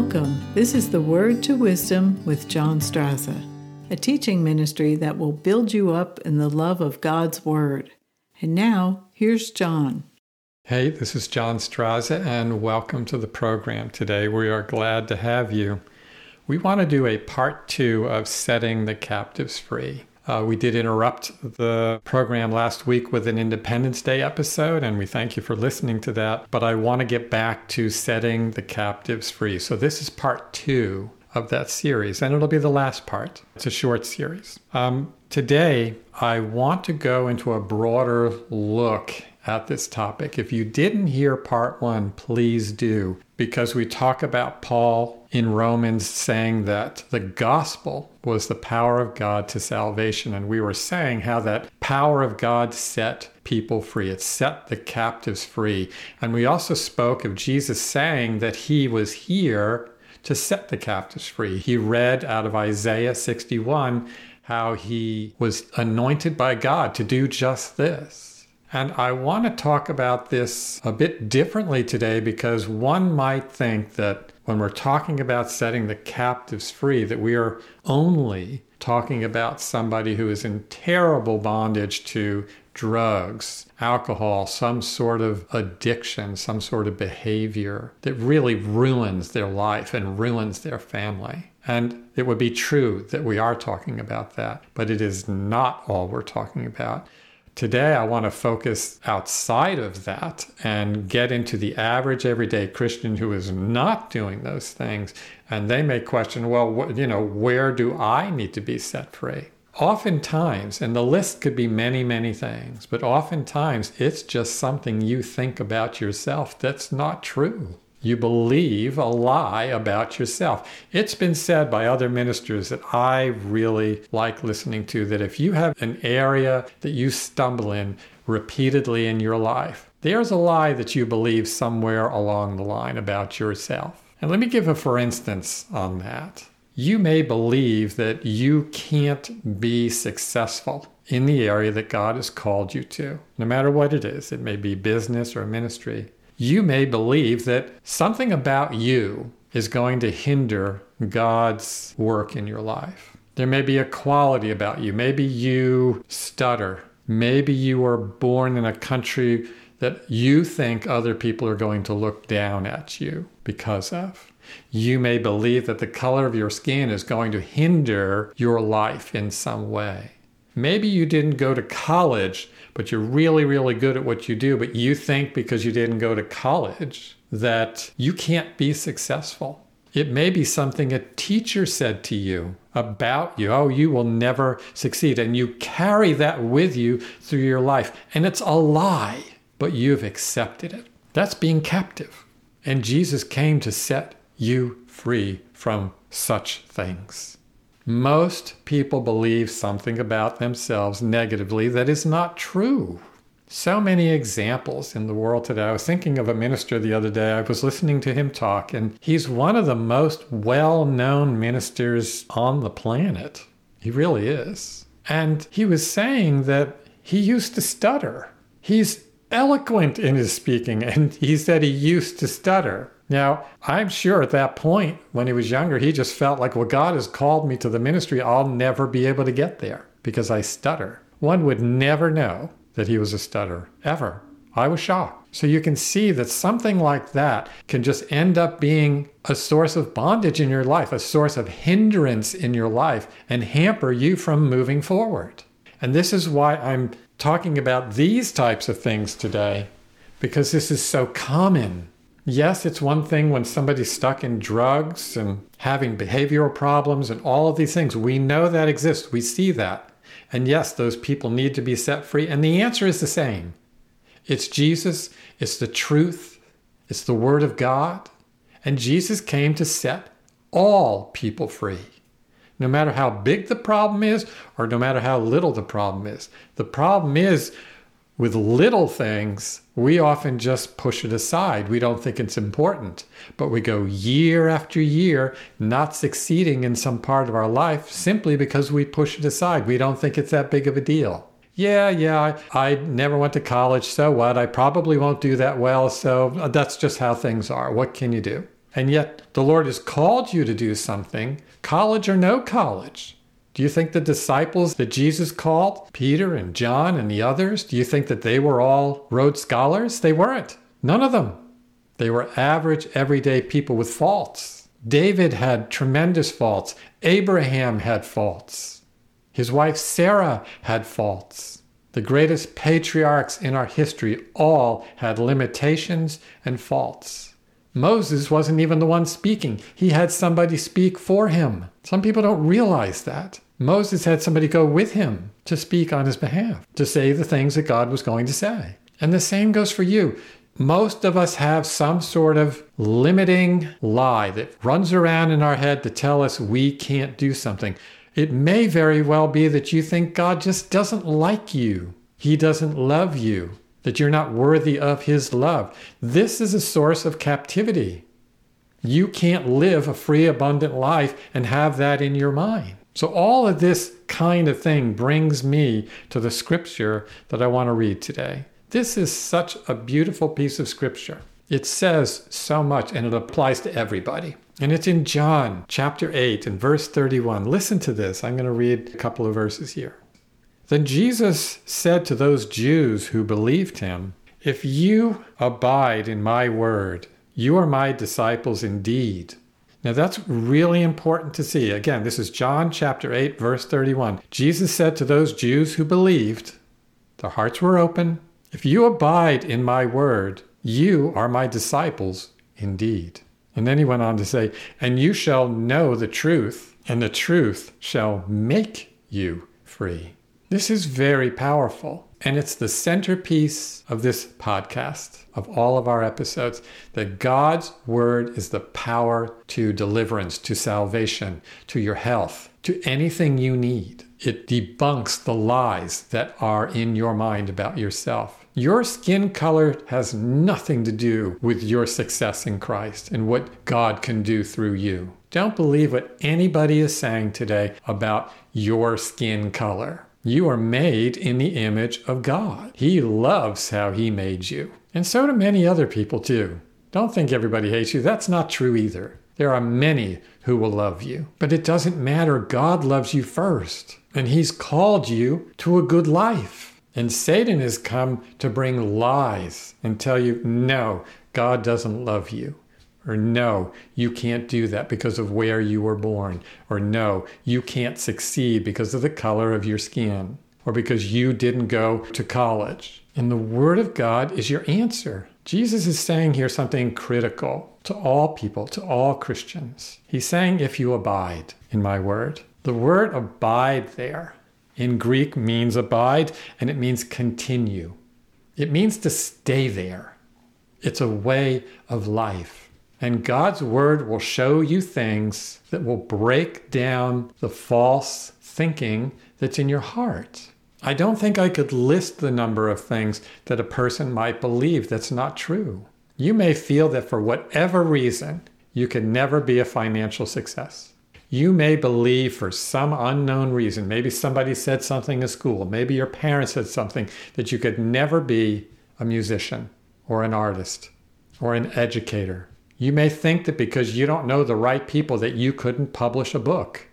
Welcome. This is the Word to Wisdom with John Strazza, a teaching ministry that will build you up in the love of God's Word. And now, here's John. Hey, this is John Strazza, and welcome to the program today. We are glad to have you. We want to do a part two of setting the captives free. Uh, we did interrupt the program last week with an Independence Day episode, and we thank you for listening to that. But I want to get back to setting the captives free. So, this is part two of that series, and it'll be the last part. It's a short series. Um, today, I want to go into a broader look at this topic. If you didn't hear part one, please do, because we talk about Paul in Romans saying that the gospel was the power of God to salvation. And we were saying how that power of God set people free, it set the captives free. And we also spoke of Jesus saying that he was here to set the captives free. He read out of Isaiah 61 how he was anointed by God to do just this. And I want to talk about this a bit differently today because one might think that when we're talking about setting the captives free, that we are only talking about somebody who is in terrible bondage to drugs, alcohol, some sort of addiction, some sort of behavior that really ruins their life and ruins their family. And it would be true that we are talking about that, but it is not all we're talking about. Today, I want to focus outside of that and get into the average everyday Christian who is not doing those things. And they may question, well, you know, where do I need to be set free? Oftentimes, and the list could be many, many things, but oftentimes it's just something you think about yourself that's not true. You believe a lie about yourself. It's been said by other ministers that I really like listening to that if you have an area that you stumble in repeatedly in your life, there's a lie that you believe somewhere along the line about yourself. And let me give a for instance on that. You may believe that you can't be successful in the area that God has called you to, no matter what it is. It may be business or ministry you may believe that something about you is going to hinder God's work in your life. There may be a quality about you. Maybe you stutter. Maybe you were born in a country that you think other people are going to look down at you because of. You may believe that the color of your skin is going to hinder your life in some way. Maybe you didn't go to college but you're really, really good at what you do, but you think because you didn't go to college that you can't be successful. It may be something a teacher said to you about you. Oh, you will never succeed. And you carry that with you through your life. And it's a lie, but you've accepted it. That's being captive. And Jesus came to set you free from such things. Most people believe something about themselves negatively that is not true. So many examples in the world today. I was thinking of a minister the other day. I was listening to him talk, and he's one of the most well known ministers on the planet. He really is. And he was saying that he used to stutter. He's eloquent in his speaking, and he said he used to stutter. Now, I'm sure at that point, when he was younger, he just felt like, well, God has called me to the ministry. I'll never be able to get there because I stutter. One would never know that he was a stutterer, ever. I was shocked. So you can see that something like that can just end up being a source of bondage in your life, a source of hindrance in your life, and hamper you from moving forward. And this is why I'm talking about these types of things today, because this is so common Yes, it's one thing when somebody's stuck in drugs and having behavioral problems and all of these things. We know that exists. We see that. And yes, those people need to be set free. And the answer is the same it's Jesus, it's the truth, it's the Word of God. And Jesus came to set all people free. No matter how big the problem is, or no matter how little the problem is. The problem is with little things, we often just push it aside. We don't think it's important. But we go year after year not succeeding in some part of our life simply because we push it aside. We don't think it's that big of a deal. Yeah, yeah, I, I never went to college, so what? I probably won't do that well, so uh, that's just how things are. What can you do? And yet the Lord has called you to do something, college or no college. Do you think the disciples that Jesus called, Peter and John and the others, do you think that they were all Rhodes Scholars? They weren't. None of them. They were average, everyday people with faults. David had tremendous faults. Abraham had faults. His wife Sarah had faults. The greatest patriarchs in our history all had limitations and faults. Moses wasn't even the one speaking, he had somebody speak for him. Some people don't realize that. Moses had somebody go with him to speak on his behalf, to say the things that God was going to say. And the same goes for you. Most of us have some sort of limiting lie that runs around in our head to tell us we can't do something. It may very well be that you think God just doesn't like you. He doesn't love you, that you're not worthy of His love. This is a source of captivity. You can't live a free, abundant life and have that in your mind. So, all of this kind of thing brings me to the scripture that I want to read today. This is such a beautiful piece of scripture. It says so much and it applies to everybody. And it's in John chapter 8 and verse 31. Listen to this. I'm going to read a couple of verses here. Then Jesus said to those Jews who believed him, If you abide in my word, you are my disciples indeed. Now that's really important to see. Again, this is John chapter 8, verse 31. Jesus said to those Jews who believed, their hearts were open, if you abide in my word, you are my disciples indeed. And then he went on to say, And you shall know the truth, and the truth shall make you free. This is very powerful. And it's the centerpiece of this podcast, of all of our episodes, that God's word is the power to deliverance, to salvation, to your health, to anything you need. It debunks the lies that are in your mind about yourself. Your skin color has nothing to do with your success in Christ and what God can do through you. Don't believe what anybody is saying today about your skin color. You are made in the image of God. He loves how He made you. And so do many other people, too. Don't think everybody hates you. That's not true either. There are many who will love you. But it doesn't matter. God loves you first. And He's called you to a good life. And Satan has come to bring lies and tell you, no, God doesn't love you. Or no, you can't do that because of where you were born. Or no, you can't succeed because of the color of your skin. Or because you didn't go to college. And the Word of God is your answer. Jesus is saying here something critical to all people, to all Christians. He's saying, if you abide in my Word. The word abide there in Greek means abide and it means continue. It means to stay there. It's a way of life. And God's word will show you things that will break down the false thinking that's in your heart. I don't think I could list the number of things that a person might believe that's not true. You may feel that for whatever reason, you can never be a financial success. You may believe for some unknown reason, maybe somebody said something in school, maybe your parents said something, that you could never be a musician or an artist or an educator. You may think that because you don't know the right people that you couldn't publish a book.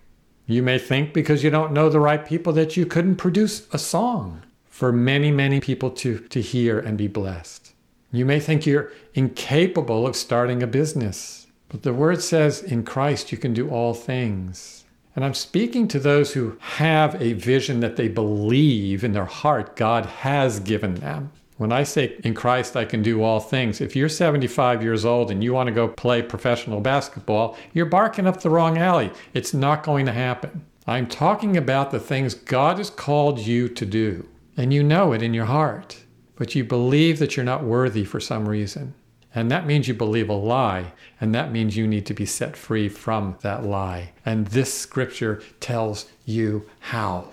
You may think because you don't know the right people that you couldn't produce a song for many, many people to, to hear and be blessed. You may think you're incapable of starting a business but the word says in Christ you can do all things. And I'm speaking to those who have a vision that they believe in their heart God has given them. When I say in Christ I can do all things, if you're 75 years old and you want to go play professional basketball, you're barking up the wrong alley. It's not going to happen. I'm talking about the things God has called you to do, and you know it in your heart, but you believe that you're not worthy for some reason. And that means you believe a lie, and that means you need to be set free from that lie. And this scripture tells you how.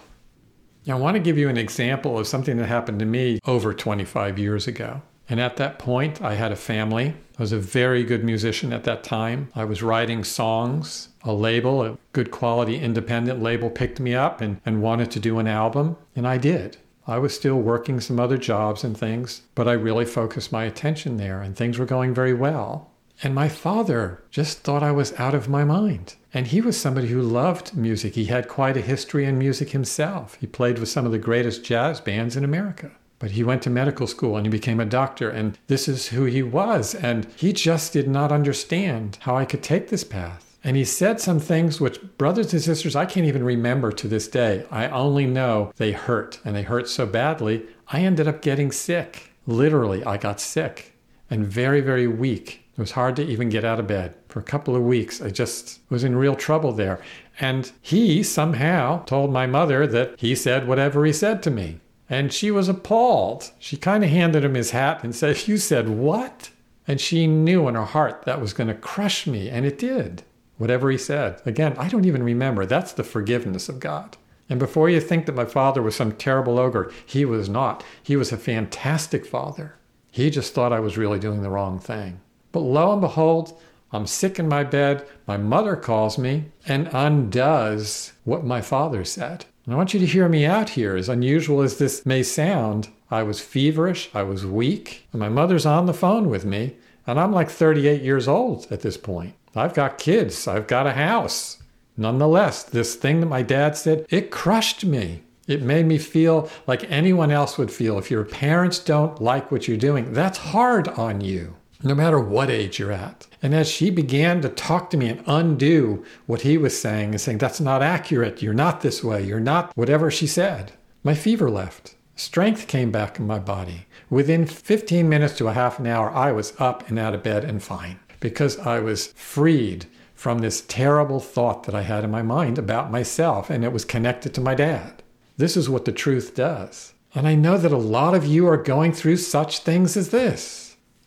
Now, I want to give you an example of something that happened to me over 25 years ago. And at that point, I had a family. I was a very good musician at that time. I was writing songs. A label, a good quality independent label, picked me up and, and wanted to do an album, and I did. I was still working some other jobs and things, but I really focused my attention there and things were going very well. And my father just thought I was out of my mind. And he was somebody who loved music. He had quite a history in music himself. He played with some of the greatest jazz bands in America. But he went to medical school and he became a doctor, and this is who he was. And he just did not understand how I could take this path. And he said some things which, brothers and sisters, I can't even remember to this day. I only know they hurt, and they hurt so badly, I ended up getting sick. Literally, I got sick and very, very weak. It was hard to even get out of bed. For a couple of weeks, I just was in real trouble there. And he somehow told my mother that he said whatever he said to me. And she was appalled. She kind of handed him his hat and said, You said what? And she knew in her heart that was going to crush me, and it did. Whatever he said. Again, I don't even remember. That's the forgiveness of God. And before you think that my father was some terrible ogre, he was not. He was a fantastic father. He just thought I was really doing the wrong thing. But lo and behold, I'm sick in my bed. My mother calls me and undoes what my father said. And I want you to hear me out here. As unusual as this may sound, I was feverish, I was weak, and my mother's on the phone with me, and I'm like 38 years old at this point. I've got kids, I've got a house. Nonetheless, this thing that my dad said, it crushed me. It made me feel like anyone else would feel. If your parents don't like what you're doing, that's hard on you, no matter what age you're at. And as she began to talk to me and undo what he was saying and saying, that's not accurate, you're not this way, you're not whatever she said, my fever left. Strength came back in my body. Within 15 minutes to a half an hour, I was up and out of bed and fine because I was freed from this terrible thought that I had in my mind about myself, and it was connected to my dad. This is what the truth does. And I know that a lot of you are going through such things as this.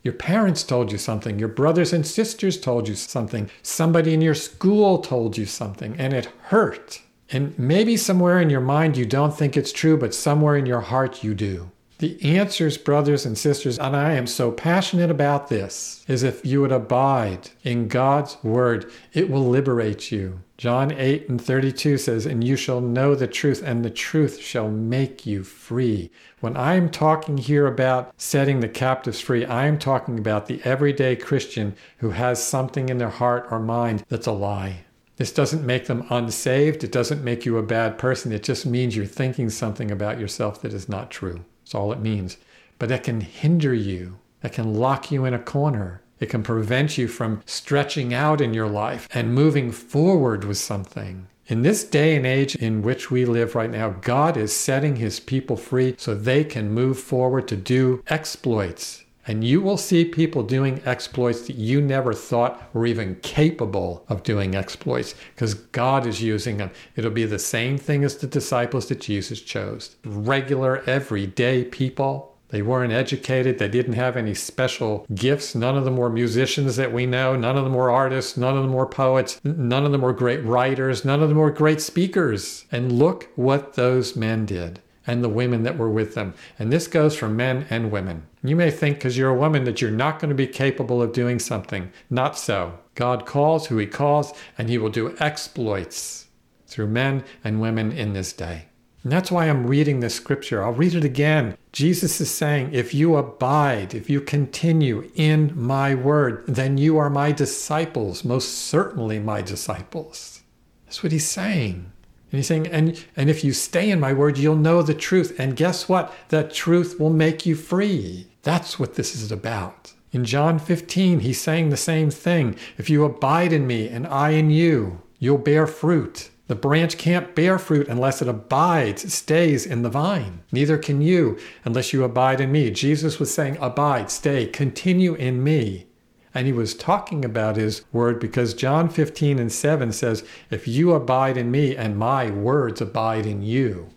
Your parents told you something, your brothers and sisters told you something, somebody in your school told you something, and it hurt. And maybe somewhere in your mind you don't think it's true, but somewhere in your heart you do. The answers, brothers and sisters, and I am so passionate about this, is if you would abide in God's word, it will liberate you. John 8 and 32 says, And you shall know the truth, and the truth shall make you free. When I'm talking here about setting the captives free, I'm talking about the everyday Christian who has something in their heart or mind that's a lie. This doesn't make them unsaved. It doesn't make you a bad person. It just means you're thinking something about yourself that is not true. That's all it means. But that can hinder you, that can lock you in a corner. It can prevent you from stretching out in your life and moving forward with something. In this day and age in which we live right now, God is setting his people free so they can move forward to do exploits and you will see people doing exploits that you never thought were even capable of doing exploits because God is using them. It'll be the same thing as the disciples that Jesus chose regular, everyday people. They weren't educated. They didn't have any special gifts. None of them were musicians that we know. None of them were artists. None of them were poets. None of them were great writers. None of them were great speakers. And look what those men did and the women that were with them. And this goes for men and women. You may think because you're a woman that you're not going to be capable of doing something. Not so. God calls who he calls, and he will do exploits through men and women in this day. And that's why I'm reading this scripture. I'll read it again. Jesus is saying, If you abide, if you continue in my word, then you are my disciples, most certainly my disciples. That's what he's saying. And he's saying, and, and if you stay in my word, you'll know the truth. And guess what? That truth will make you free. That's what this is about. In John 15, he's saying the same thing. If you abide in me and I in you, you'll bear fruit. The branch can't bear fruit unless it abides, stays in the vine. Neither can you unless you abide in me. Jesus was saying, Abide, stay, continue in me. And he was talking about his word because John 15 and 7 says, If you abide in me and my words abide in you.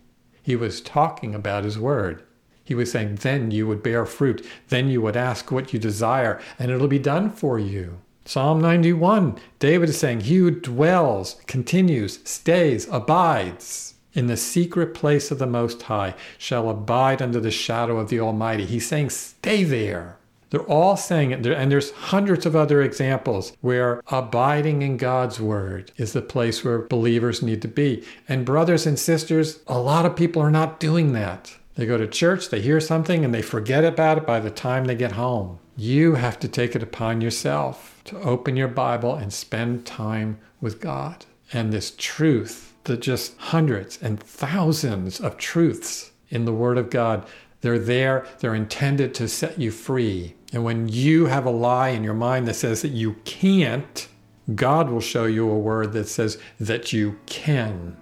He was talking about his word. He was saying, Then you would bear fruit. Then you would ask what you desire, and it'll be done for you. Psalm 91, David is saying, He who dwells, continues, stays, abides in the secret place of the Most High shall abide under the shadow of the Almighty. He's saying, Stay there. They're all saying it, and there's hundreds of other examples where abiding in God's word is the place where believers need to be. And brothers and sisters, a lot of people are not doing that. They go to church, they hear something, and they forget about it by the time they get home. You have to take it upon yourself to open your Bible and spend time with God. And this truth, the just hundreds and thousands of truths in the Word of God, they're there, they're intended to set you free. And when you have a lie in your mind that says that you can't, God will show you a word that says that you can.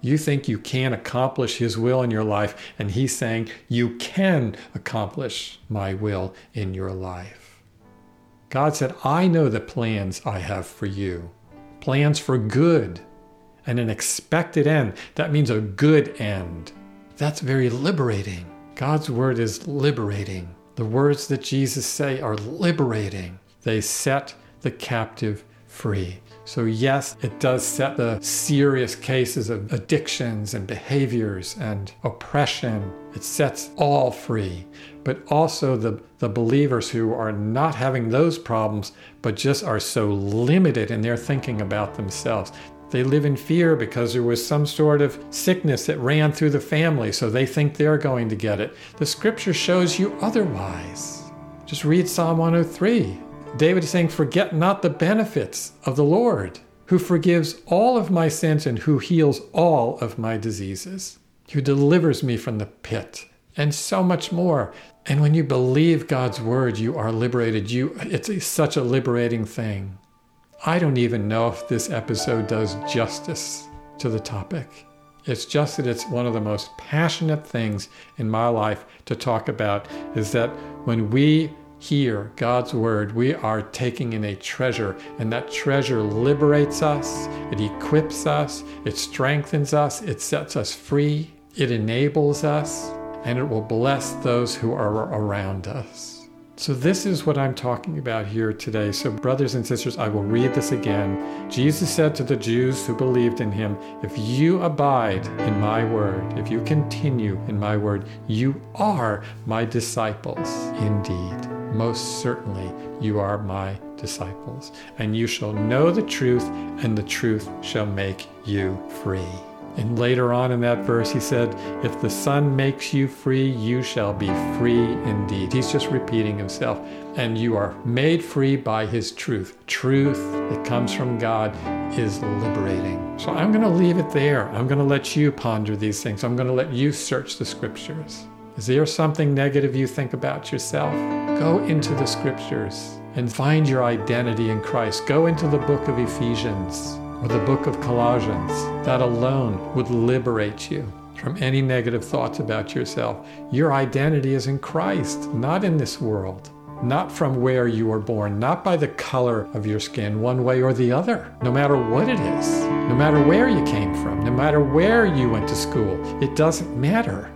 You think you can't accomplish His will in your life, and He's saying you can accomplish my will in your life. God said, I know the plans I have for you plans for good and an expected end. That means a good end. That's very liberating. God's word is liberating. The words that Jesus say are liberating. They set the captive free. So, yes, it does set the serious cases of addictions and behaviors and oppression. It sets all free. But also the, the believers who are not having those problems, but just are so limited in their thinking about themselves. They live in fear because there was some sort of sickness that ran through the family, so they think they're going to get it. The scripture shows you otherwise. Just read Psalm 103. David is saying, Forget not the benefits of the Lord, who forgives all of my sins and who heals all of my diseases, who delivers me from the pit, and so much more. And when you believe God's word, you are liberated. You, it's such a liberating thing. I don't even know if this episode does justice to the topic. It's just that it's one of the most passionate things in my life to talk about is that when we hear God's word, we are taking in a treasure, and that treasure liberates us, it equips us, it strengthens us, it sets us free, it enables us, and it will bless those who are around us. So, this is what I'm talking about here today. So, brothers and sisters, I will read this again. Jesus said to the Jews who believed in him, If you abide in my word, if you continue in my word, you are my disciples indeed most certainly you are my disciples, and you shall know the truth, and the truth shall make you free. And later on in that verse, he said, If the Son makes you free, you shall be free indeed. He's just repeating himself. And you are made free by his truth. Truth that comes from God is liberating. So I'm going to leave it there. I'm going to let you ponder these things. I'm going to let you search the scriptures. Is there something negative you think about yourself? Go into the scriptures and find your identity in Christ. Go into the book of Ephesians or the book of Colossians. That alone would liberate you from any negative thoughts about yourself. Your identity is in Christ, not in this world. Not from where you were born, not by the color of your skin, one way or the other, no matter what it is, no matter where you came from, no matter where you went to school. It doesn't matter.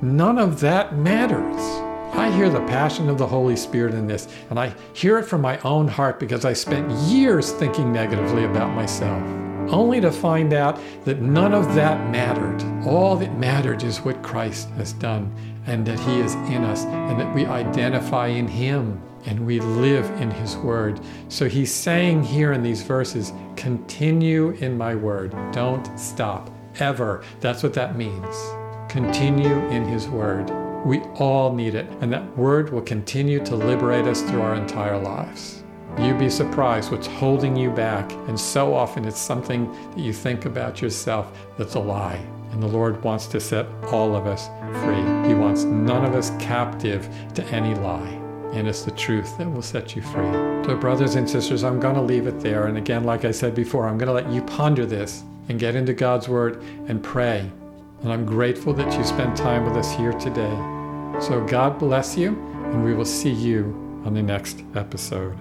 None of that matters. I hear the passion of the Holy Spirit in this, and I hear it from my own heart because I spent years thinking negatively about myself, only to find out that none of that mattered. All that mattered is what Christ has done, and that He is in us, and that we identify in Him and we live in His Word. So He's saying here in these verses, continue in my Word. Don't stop, ever. That's what that means continue in His Word. We all need it, and that Word will continue to liberate us through our entire lives. You'd be surprised what's holding you back, and so often it's something that you think about yourself that's a lie. And the Lord wants to set all of us free. He wants none of us captive to any lie. And it's the truth that will set you free. So, brothers and sisters, I'm going to leave it there. And again, like I said before, I'm going to let you ponder this and get into God's Word and pray and I'm grateful that you spent time with us here today. So God bless you, and we will see you on the next episode.